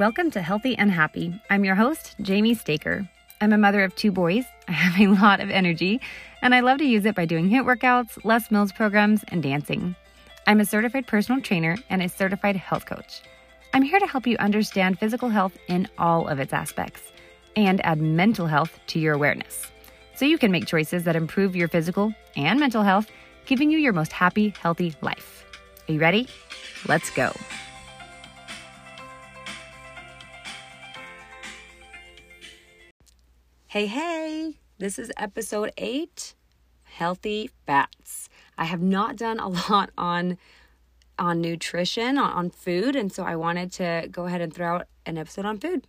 Welcome to Healthy and Happy. I'm your host, Jamie Staker. I'm a mother of two boys. I have a lot of energy, and I love to use it by doing HIIT workouts, Les Mills programs, and dancing. I'm a certified personal trainer and a certified health coach. I'm here to help you understand physical health in all of its aspects and add mental health to your awareness so you can make choices that improve your physical and mental health, giving you your most happy, healthy life. Are you ready? Let's go. Hey, hey, this is episode eight healthy fats. I have not done a lot on on nutrition, on, on food, and so I wanted to go ahead and throw out an episode on food.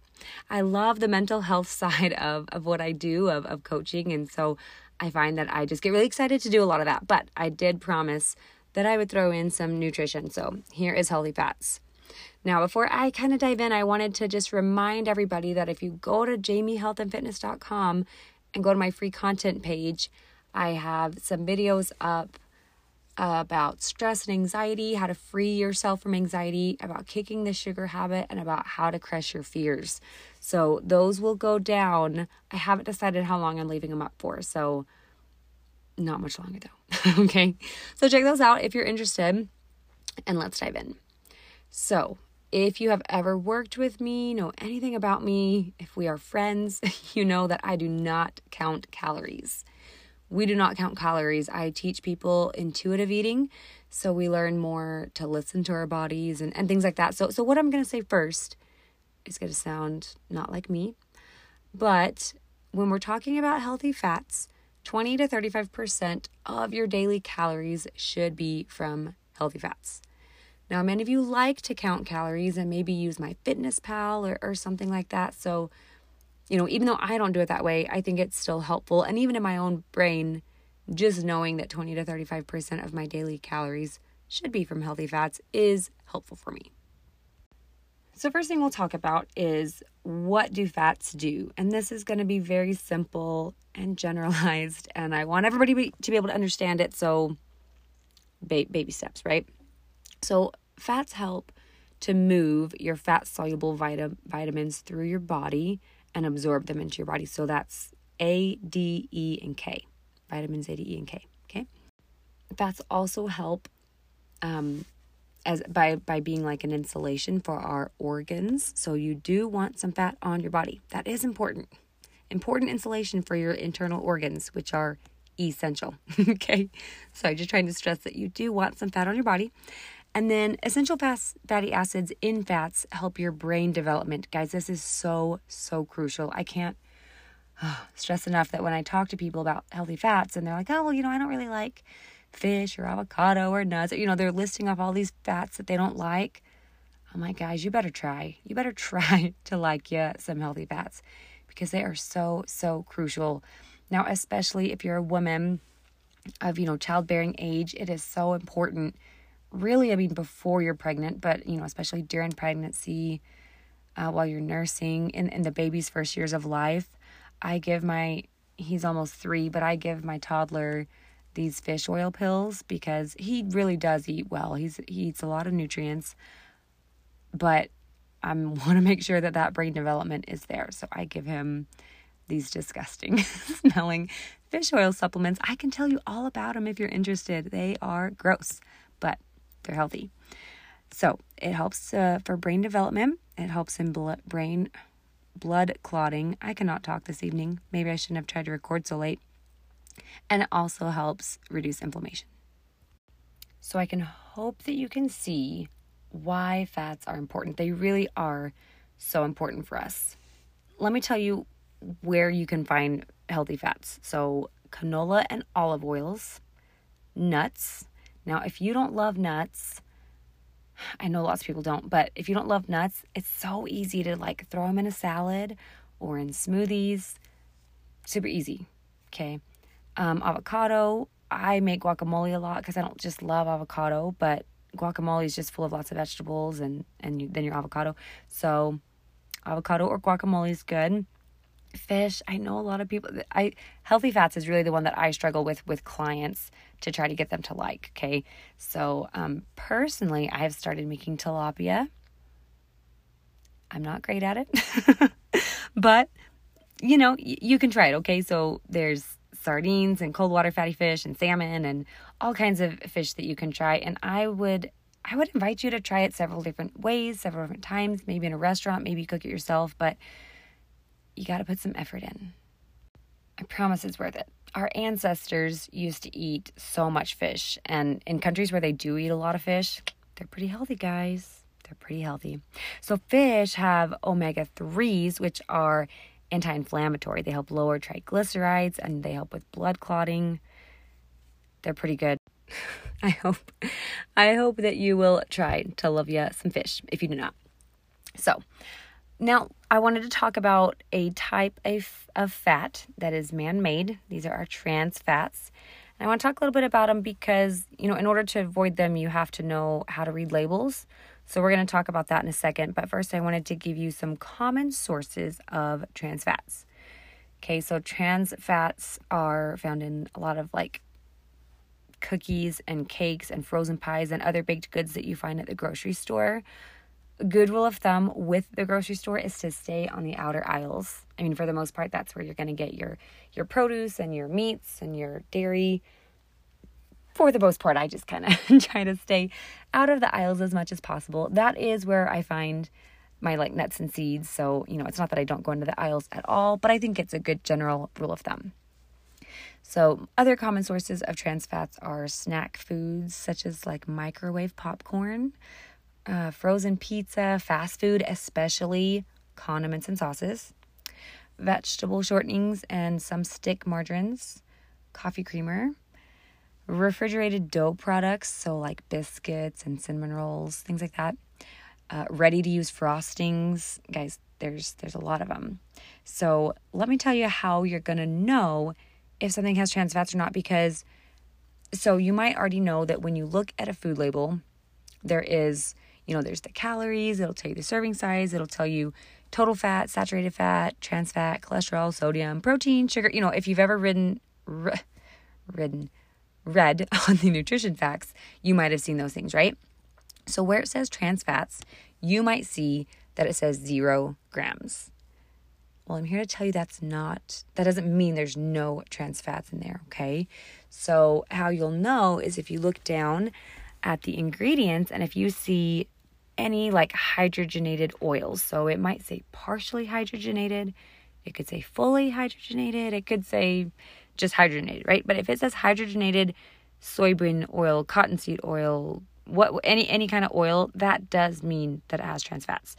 I love the mental health side of, of what I do, of, of coaching, and so I find that I just get really excited to do a lot of that. But I did promise that I would throw in some nutrition. So here is healthy fats. Now, before I kind of dive in, I wanted to just remind everybody that if you go to jamiehealthandfitness.com and go to my free content page, I have some videos up about stress and anxiety, how to free yourself from anxiety, about kicking the sugar habit, and about how to crush your fears. So, those will go down. I haven't decided how long I'm leaving them up for. So, not much longer though. okay. So, check those out if you're interested. And let's dive in. So, if you have ever worked with me, know anything about me, if we are friends, you know that I do not count calories. We do not count calories. I teach people intuitive eating, so we learn more to listen to our bodies and, and things like that. So, so what I'm going to say first is going to sound not like me, but when we're talking about healthy fats, 20 to 35% of your daily calories should be from healthy fats. Now, many of you like to count calories and maybe use my MyFitnessPal or, or something like that. So, you know, even though I don't do it that way, I think it's still helpful. And even in my own brain, just knowing that 20 to 35% of my daily calories should be from healthy fats is helpful for me. So, first thing we'll talk about is what do fats do? And this is going to be very simple and generalized. And I want everybody to be able to understand it. So, baby steps, right? So, fats help to move your fat soluble vita- vitamins through your body and absorb them into your body. So that's A, D, E, and K. Vitamins A, D, E, and K. Okay. Fats also help um, as by by being like an insulation for our organs. So you do want some fat on your body. That is important. Important insulation for your internal organs, which are essential. okay. So I'm just trying to stress that you do want some fat on your body. And then essential fatty acids in fats help your brain development. Guys, this is so, so crucial. I can't stress enough that when I talk to people about healthy fats and they're like, oh, well, you know, I don't really like fish or avocado or nuts, you know, they're listing off all these fats that they don't like. I'm like, guys, you better try. You better try to like yeah, some healthy fats because they are so, so crucial. Now, especially if you're a woman of, you know, childbearing age, it is so important really, I mean, before you're pregnant, but, you know, especially during pregnancy, uh, while you're nursing, in, in the baby's first years of life, I give my, he's almost three, but I give my toddler these fish oil pills because he really does eat well. He's, he eats a lot of nutrients, but I want to make sure that that brain development is there. So I give him these disgusting smelling fish oil supplements. I can tell you all about them if you're interested. They are gross, but they're healthy. So it helps uh, for brain development. It helps in blood, brain blood clotting. I cannot talk this evening. Maybe I shouldn't have tried to record so late. And it also helps reduce inflammation. So I can hope that you can see why fats are important. They really are so important for us. Let me tell you where you can find healthy fats. So, canola and olive oils, nuts, now, if you don't love nuts, I know lots of people don't, but if you don't love nuts, it's so easy to like throw them in a salad or in smoothies. Super easy. Okay. Um, avocado, I make guacamole a lot because I don't just love avocado, but guacamole is just full of lots of vegetables and and you, then your avocado. So avocado or guacamole is good fish i know a lot of people i healthy fats is really the one that i struggle with with clients to try to get them to like okay so um personally i have started making tilapia I'm not great at it, but you know, y- you can try it. Okay, so there's sardines and cold water fatty fish and salmon and all kinds of fish that you can try. And I would I would invite you to try it several different ways, several different times, maybe in a restaurant, maybe cook it yourself, but you got to put some effort in. I promise it's worth it. Our ancestors used to eat so much fish, and in countries where they do eat a lot of fish, they're pretty healthy, guys. They're pretty healthy. So, fish have omega 3s, which are anti inflammatory. They help lower triglycerides and they help with blood clotting. They're pretty good. I hope I hope that you will try to love you some fish if you do not. So, now I wanted to talk about a type of, of fat that is man-made. These are our trans fats. And I want to talk a little bit about them because, you know, in order to avoid them, you have to know how to read labels. So we're going to talk about that in a second, but first I wanted to give you some common sources of trans fats. Okay, so trans fats are found in a lot of like cookies and cakes and frozen pies and other baked goods that you find at the grocery store. Good rule of thumb with the grocery store is to stay on the outer aisles. I mean, for the most part, that's where you're going to get your your produce and your meats and your dairy. For the most part, I just kind of try to stay out of the aisles as much as possible. That is where I find my like nuts and seeds. So, you know, it's not that I don't go into the aisles at all, but I think it's a good general rule of thumb. So, other common sources of trans fats are snack foods such as like microwave popcorn, uh, frozen pizza, fast food, especially condiments and sauces, vegetable shortenings, and some stick margarines, coffee creamer, refrigerated dough products, so like biscuits and cinnamon rolls, things like that. Uh, ready to use frostings, guys. There's there's a lot of them. So let me tell you how you're gonna know if something has trans fats or not because so you might already know that when you look at a food label, there is, you know, there's the calories, it'll tell you the serving size, it'll tell you total fat, saturated fat, trans fat, cholesterol, sodium, protein, sugar. You know, if you've ever ridden, r- ridden, read on the nutrition facts, you might have seen those things, right? So where it says trans fats, you might see that it says zero grams. Well, I'm here to tell you that's not, that doesn't mean there's no trans fats in there, okay? So, how you'll know is if you look down at the ingredients and if you see any like hydrogenated oils. So, it might say partially hydrogenated, it could say fully hydrogenated, it could say just hydrogenated, right? But if it says hydrogenated soybean oil, cottonseed oil, what any any kind of oil, that does mean that it has trans fats.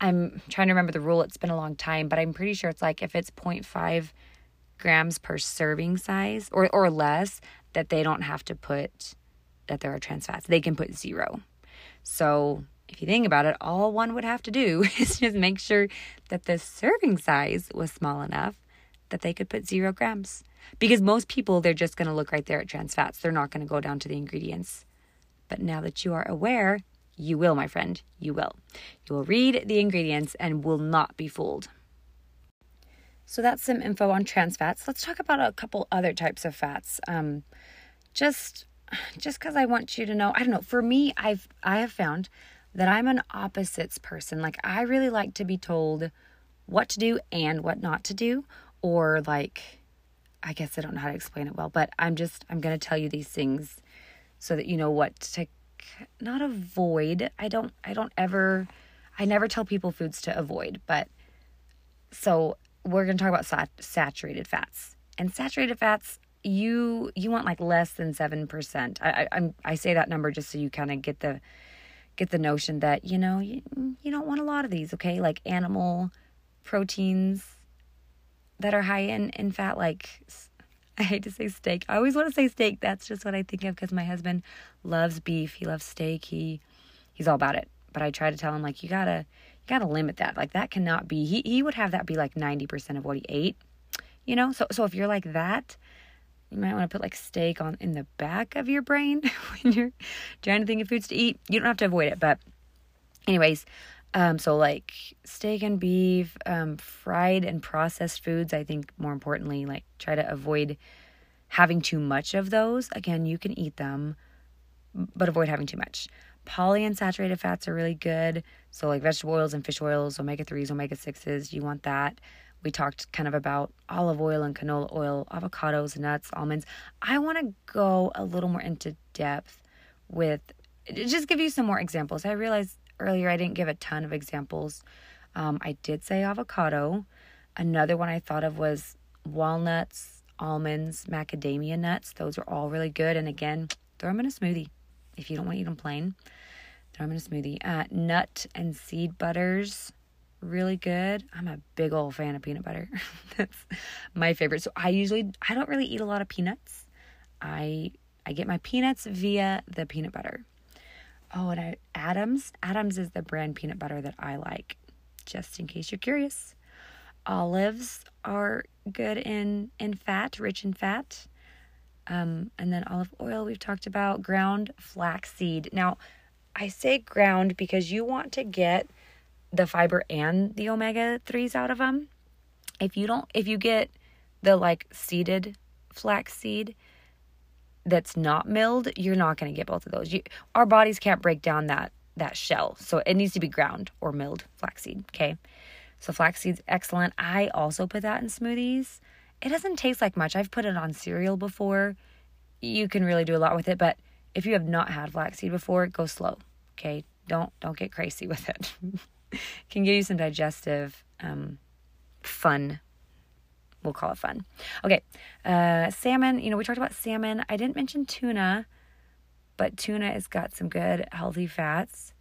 I'm trying to remember the rule. It's been a long time, but I'm pretty sure it's like if it's 0.5 grams per serving size or or less, that they don't have to put that there are trans fats. They can put zero. So if you think about it, all one would have to do is just make sure that the serving size was small enough that they could put zero grams. Because most people, they're just going to look right there at trans fats. They're not going to go down to the ingredients. But now that you are aware, you will, my friend. You will. You will read the ingredients and will not be fooled. So that's some info on trans fats. Let's talk about a couple other types of fats. Um, just just because I want you to know, I don't know. For me, I've I have found that I'm an opposites person. Like I really like to be told what to do and what not to do, or like I guess I don't know how to explain it well, but I'm just I'm gonna tell you these things so that you know what to not avoid. I don't I don't ever I never tell people foods to avoid, but so we're going to talk about sat- saturated fats. And saturated fats you you want like less than 7%. I I I'm, I say that number just so you kind of get the get the notion that, you know, you, you don't want a lot of these, okay? Like animal proteins that are high in in fat like I hate to say steak. I always want to say steak. That's just what I think of because my husband loves beef. He loves steak. He he's all about it. But I try to tell him like you gotta you gotta limit that. Like that cannot be. He he would have that be like ninety percent of what he ate. You know. So so if you're like that, you might want to put like steak on in the back of your brain when you're trying to think of foods to eat. You don't have to avoid it, but anyways, um, so like steak and beef, um, fried and processed foods. I think more importantly, like try to avoid having too much of those. Again, you can eat them, but avoid having too much. Polyunsaturated fats are really good. So, like vegetable oils and fish oils, omega 3s, omega 6s, you want that. We talked kind of about olive oil and canola oil, avocados, nuts, almonds. I want to go a little more into depth with just give you some more examples. I realized earlier I didn't give a ton of examples. Um, I did say avocado. Another one I thought of was walnuts, almonds, macadamia nuts. Those are all really good. And again, throw them in a smoothie if you don't want to eat them plain. Throw them in a smoothie. Uh, nut and seed butters, really good. I'm a big old fan of peanut butter. That's my favorite. So I usually I don't really eat a lot of peanuts. I I get my peanuts via the peanut butter. Oh, and I, Adams. Adams is the brand peanut butter that I like, just in case you're curious. Olives are good in in fat, rich in fat. Um, and then olive oil we've talked about. Ground flaxseed. Now, I say ground because you want to get the fiber and the omega 3s out of them. If you don't if you get the like seeded flaxseed that's not milled, you're not going to get both of those. You, our bodies can't break down that that shell. So it needs to be ground or milled flaxseed, okay? So flaxseed's excellent. I also put that in smoothies. It doesn't taste like much. I've put it on cereal before. You can really do a lot with it, but if you have not had flaxseed before, go slow. Okay? Don't don't get crazy with it. can give you some digestive um, fun. We'll call it fun. Okay, uh, salmon. You know, we talked about salmon. I didn't mention tuna, but tuna has got some good healthy fats.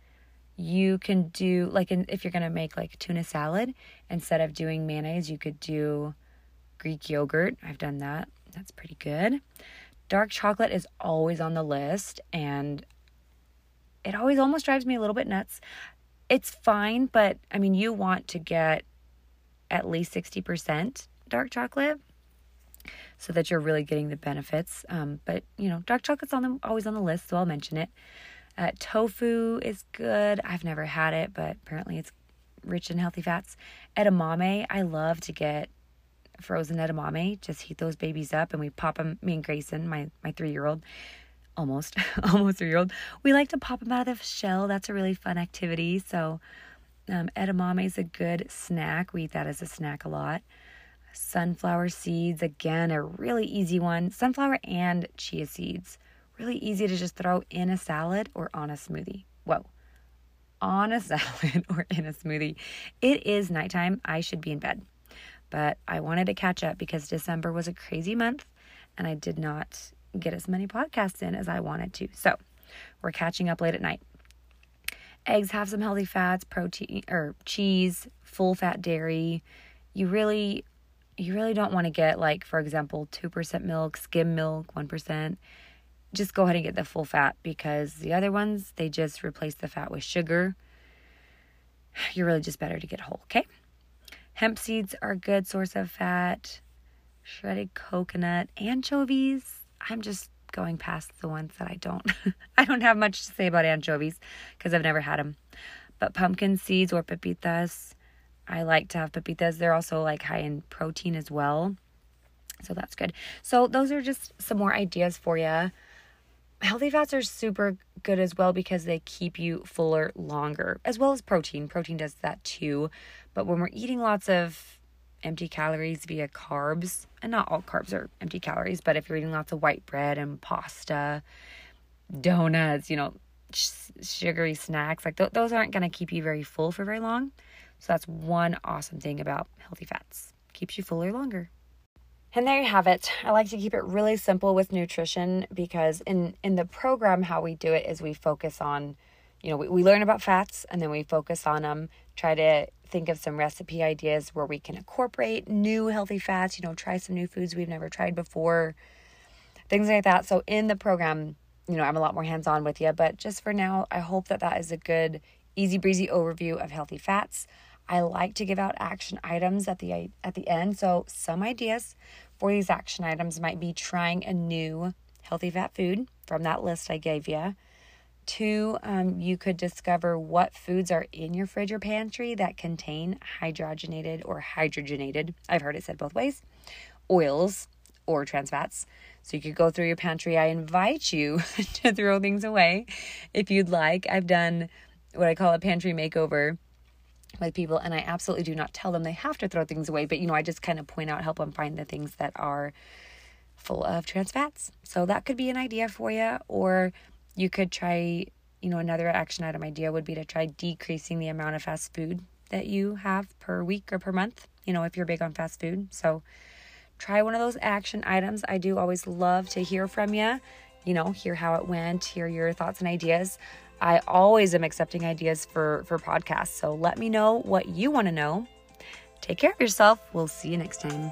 You can do like in, if you're gonna make like tuna salad instead of doing mayonnaise, you could do Greek yogurt. I've done that. That's pretty good. Dark chocolate is always on the list, and it always almost drives me a little bit nuts it's fine, but I mean, you want to get at least 60% dark chocolate so that you're really getting the benefits. Um, but, you know, dark chocolate's on the, always on the list, so I'll mention it. Uh, tofu is good. I've never had it, but apparently it's rich in healthy fats. Edamame, I love to get frozen edamame. Just heat those babies up and we pop them, me and Grayson, my, my three year old, almost almost three year old. We like to pop them out of the shell. That's a really fun activity. So um, edamame is a good snack. We eat that as a snack a lot. Sunflower seeds again a really easy one. Sunflower and chia seeds. Really easy to just throw in a salad or on a smoothie. Whoa. On a salad or in a smoothie. It is nighttime. I should be in bed. But i wanted to catch up because december was a crazy month and i did not get as many podcasts in as I wanted to. So we're catching up late at night. Eggs have some healthy fats, protein or cheese, full fat dairy. You really you really don't want to get like for example 2% milk, skim milk, 1%. Just go ahead and get the full fat because the other ones they just replace the fat with sugar. You're really just better to get whole, okay? Hemp seeds are a good source of fat. Shredded coconut, anchovies, I'm just going past the ones that I don't I don't have much to say about anchovies because I've never had them. But pumpkin seeds or pepitas, I like to have pepitas. They're also like high in protein as well. So that's good. So those are just some more ideas for you. Healthy fats are super good as well because they keep you fuller longer, as well as protein. Protein does that too. But when we're eating lots of empty calories via carbs. And not all carbs are empty calories, but if you're eating lots of white bread and pasta, donuts, you know, sh- sugary snacks, like th- those aren't going to keep you very full for very long. So that's one awesome thing about healthy fats. Keeps you fuller longer. And there you have it. I like to keep it really simple with nutrition because in in the program how we do it is we focus on you know, we, we learn about fats and then we focus on them, try to think of some recipe ideas where we can incorporate new healthy fats, you know, try some new foods we've never tried before, things like that. So in the program, you know, I'm a lot more hands on with you, but just for now, I hope that that is a good, easy breezy overview of healthy fats. I like to give out action items at the at the end. So some ideas for these action items might be trying a new healthy fat food from that list I gave you. Two, um, you could discover what foods are in your fridge or pantry that contain hydrogenated or hydrogenated, I've heard it said both ways, oils. or trans fats. So you could go through your pantry. I invite you to throw things away if you'd like. I've done what I call a pantry makeover with people and I absolutely do not tell them they have to throw things away, but you know, I just kind of point out help them find the things that are full of trans fats. So that could be an idea for you or you could try, you know, another action item idea would be to try decreasing the amount of fast food that you have per week or per month, you know, if you're big on fast food. So try one of those action items. I do always love to hear from you, you know, hear how it went, hear your thoughts and ideas. I always am accepting ideas for for podcasts. So let me know what you want to know. Take care of yourself. We'll see you next time.